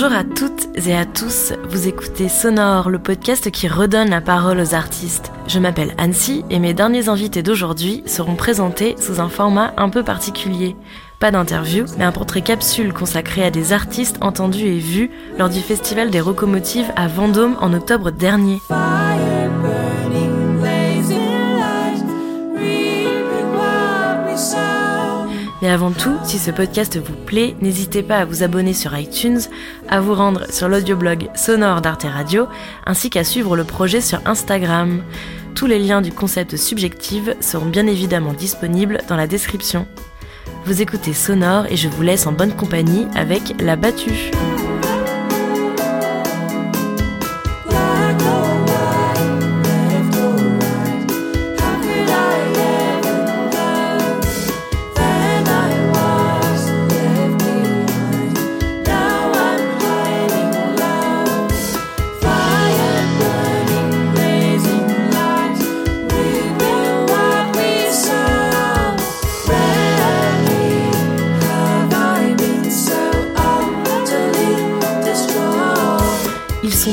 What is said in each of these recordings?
Bonjour à toutes et à tous, vous écoutez Sonore, le podcast qui redonne la parole aux artistes. Je m'appelle Annecy et mes derniers invités d'aujourd'hui seront présentés sous un format un peu particulier. Pas d'interview, mais un portrait capsule consacré à des artistes entendus et vus lors du Festival des Locomotives à Vendôme en octobre dernier. Mais avant tout, si ce podcast vous plaît, n'hésitez pas à vous abonner sur iTunes, à vous rendre sur l'audioblog sonore d'Arte Radio, ainsi qu'à suivre le projet sur Instagram. Tous les liens du concept subjective seront bien évidemment disponibles dans la description. Vous écoutez Sonore et je vous laisse en bonne compagnie avec La Battue.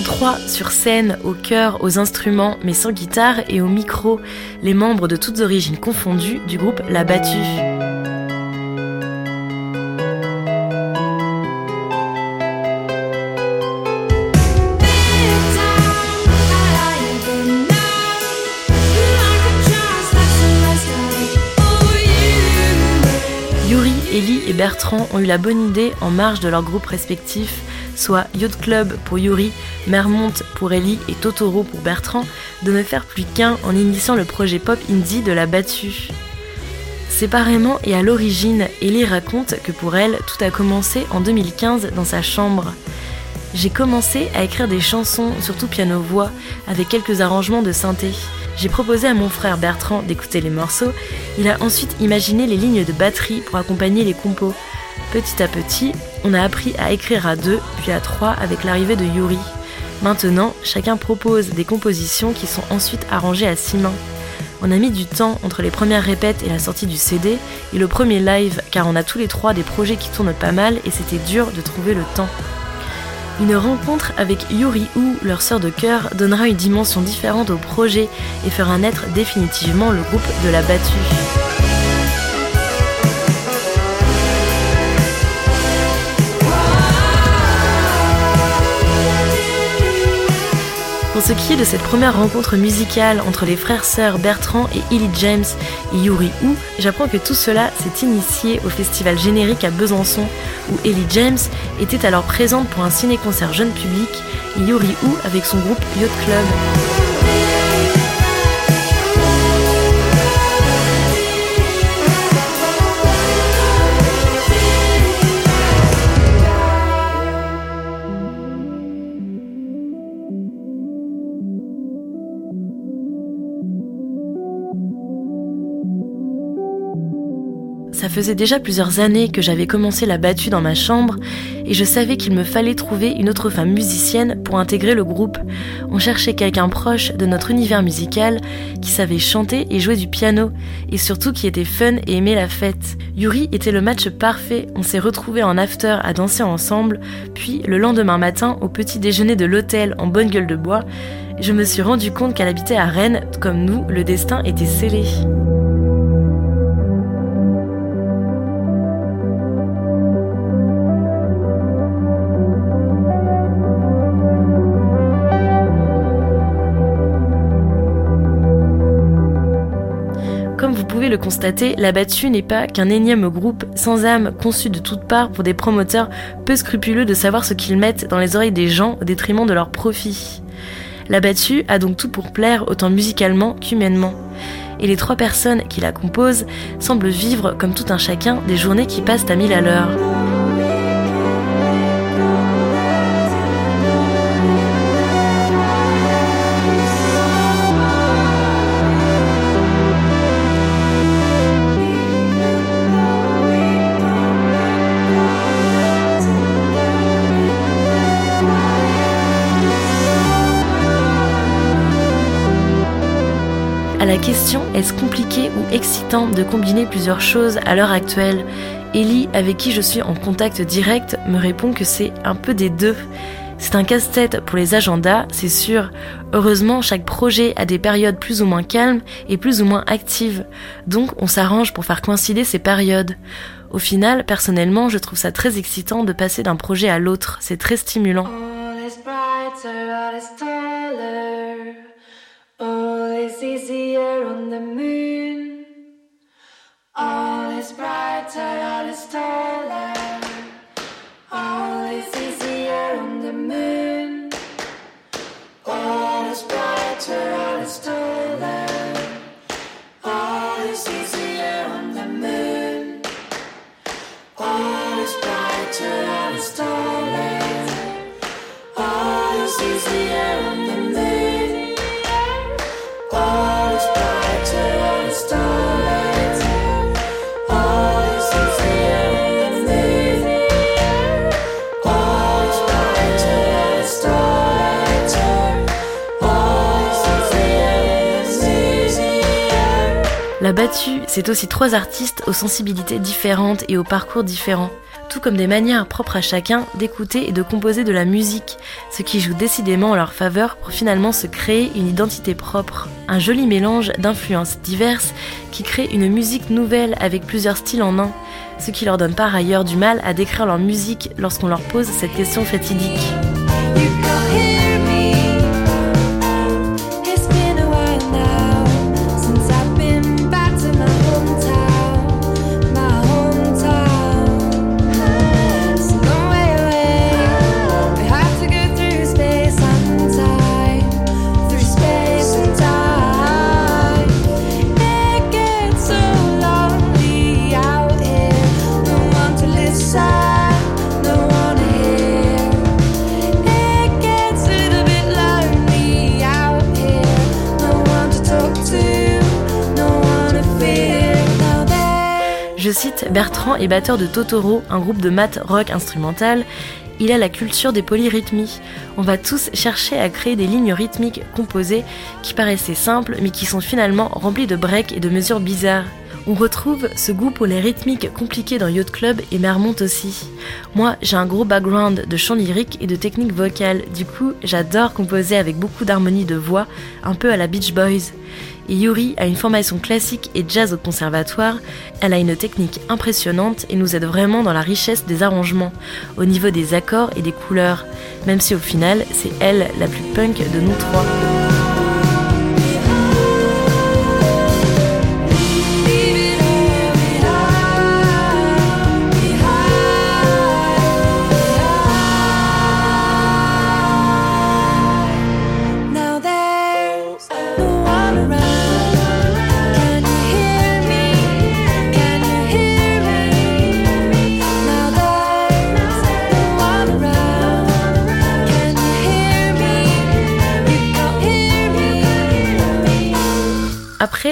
Trois sur scène, au chœur, aux instruments, mais sans guitare et au micro, les membres de toutes origines confondues du groupe La Battue. Yuri, Ellie et Bertrand ont eu la bonne idée, en marge de leurs groupes respectifs, soit Yacht Club pour Yuri, Mermont pour Ellie et Totoro pour Bertrand, de ne faire plus qu'un en initiant le projet pop indie de la battue. Séparément et à l'origine, Ellie raconte que pour elle, tout a commencé en 2015 dans sa chambre. J'ai commencé à écrire des chansons, surtout piano-voix, avec quelques arrangements de synthé. J'ai proposé à mon frère Bertrand d'écouter les morceaux. Il a ensuite imaginé les lignes de batterie pour accompagner les compos. Petit à petit, on a appris à écrire à deux, puis à trois avec l'arrivée de Yuri. Maintenant, chacun propose des compositions qui sont ensuite arrangées à six mains. On a mis du temps entre les premières répètes et la sortie du CD et le premier live car on a tous les trois des projets qui tournent pas mal et c'était dur de trouver le temps. Une rencontre avec Yuri ou leur sœur de cœur donnera une dimension différente au projet et fera naître définitivement le groupe de la battue. Pour ce qui est de cette première rencontre musicale entre les frères-sœurs Bertrand et Ellie James et Yuri Ou, j'apprends que tout cela s'est initié au festival générique à Besançon, où Ellie James était alors présente pour un ciné-concert jeune public et Yuri Ou avec son groupe Yacht Club. Ça faisait déjà plusieurs années que j'avais commencé la battue dans ma chambre et je savais qu'il me fallait trouver une autre femme musicienne pour intégrer le groupe. On cherchait quelqu'un proche de notre univers musical qui savait chanter et jouer du piano et surtout qui était fun et aimait la fête. Yuri était le match parfait, on s'est retrouvés en after à danser ensemble, puis le lendemain matin au petit déjeuner de l'hôtel en bonne gueule de bois, je me suis rendu compte qu'elle habitait à Rennes, comme nous, le destin était scellé. Le constater, La Battue n'est pas qu'un énième groupe sans âme conçu de toutes parts pour des promoteurs peu scrupuleux de savoir ce qu'ils mettent dans les oreilles des gens au détriment de leur profit. La Battue a donc tout pour plaire autant musicalement qu'humainement. Et les trois personnes qui la composent semblent vivre comme tout un chacun des journées qui passent à mille à l'heure. Est-ce compliqué ou excitant de combiner plusieurs choses à l'heure actuelle? Ellie, avec qui je suis en contact direct, me répond que c'est un peu des deux. C'est un casse-tête pour les agendas, c'est sûr. Heureusement, chaque projet a des périodes plus ou moins calmes et plus ou moins actives. Donc, on s'arrange pour faire coïncider ces périodes. Au final, personnellement, je trouve ça très excitant de passer d'un projet à l'autre. C'est très stimulant. is easier on the moon. All is brighter, all is taller. All is easier on the moon. All is brighter, all is taller. La battue, c'est aussi trois artistes aux sensibilités différentes et aux parcours différents, tout comme des manières propres à chacun d'écouter et de composer de la musique, ce qui joue décidément en leur faveur pour finalement se créer une identité propre. Un joli mélange d'influences diverses qui crée une musique nouvelle avec plusieurs styles en un, ce qui leur donne par ailleurs du mal à décrire leur musique lorsqu'on leur pose cette question fatidique. Je cite Bertrand est batteur de Totoro, un groupe de math rock instrumental. Il a la culture des polyrythmies. On va tous chercher à créer des lignes rythmiques composées qui paraissaient simples mais qui sont finalement remplies de breaks et de mesures bizarres. On retrouve ce goût pour les rythmiques compliquées dans Yacht Club et Mermont aussi. Moi, j'ai un gros background de chant lyrique et de technique vocale, du coup, j'adore composer avec beaucoup d'harmonie de voix, un peu à la Beach Boys. Et Yuri a une formation classique et jazz au conservatoire, elle a une technique impressionnante et nous aide vraiment dans la richesse des arrangements, au niveau des accords et des couleurs, même si au final, c'est elle la plus punk de nous trois.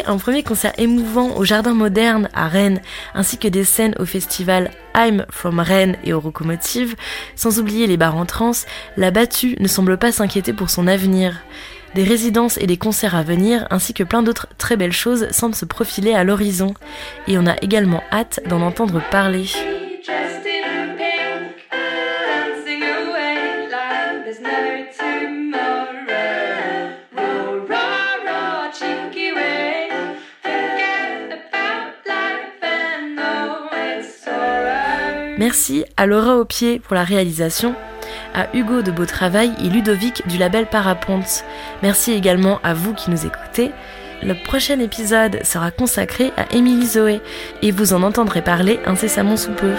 Un premier concert émouvant au Jardin Moderne à Rennes, ainsi que des scènes au festival I'm from Rennes et aux Rocomotives, sans oublier les bars en trance, la battue ne semble pas s'inquiéter pour son avenir. Des résidences et des concerts à venir, ainsi que plein d'autres très belles choses semblent se profiler à l'horizon. Et on a également hâte d'en entendre parler. Merci à Laura au pied pour la réalisation, à Hugo de Beau Travail et Ludovic du label Paraponte. Merci également à vous qui nous écoutez. Le prochain épisode sera consacré à Émilie Zoé et vous en entendrez parler incessamment sous peu.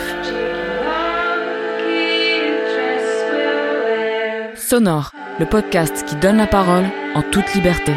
Sonore, le podcast qui donne la parole en toute liberté.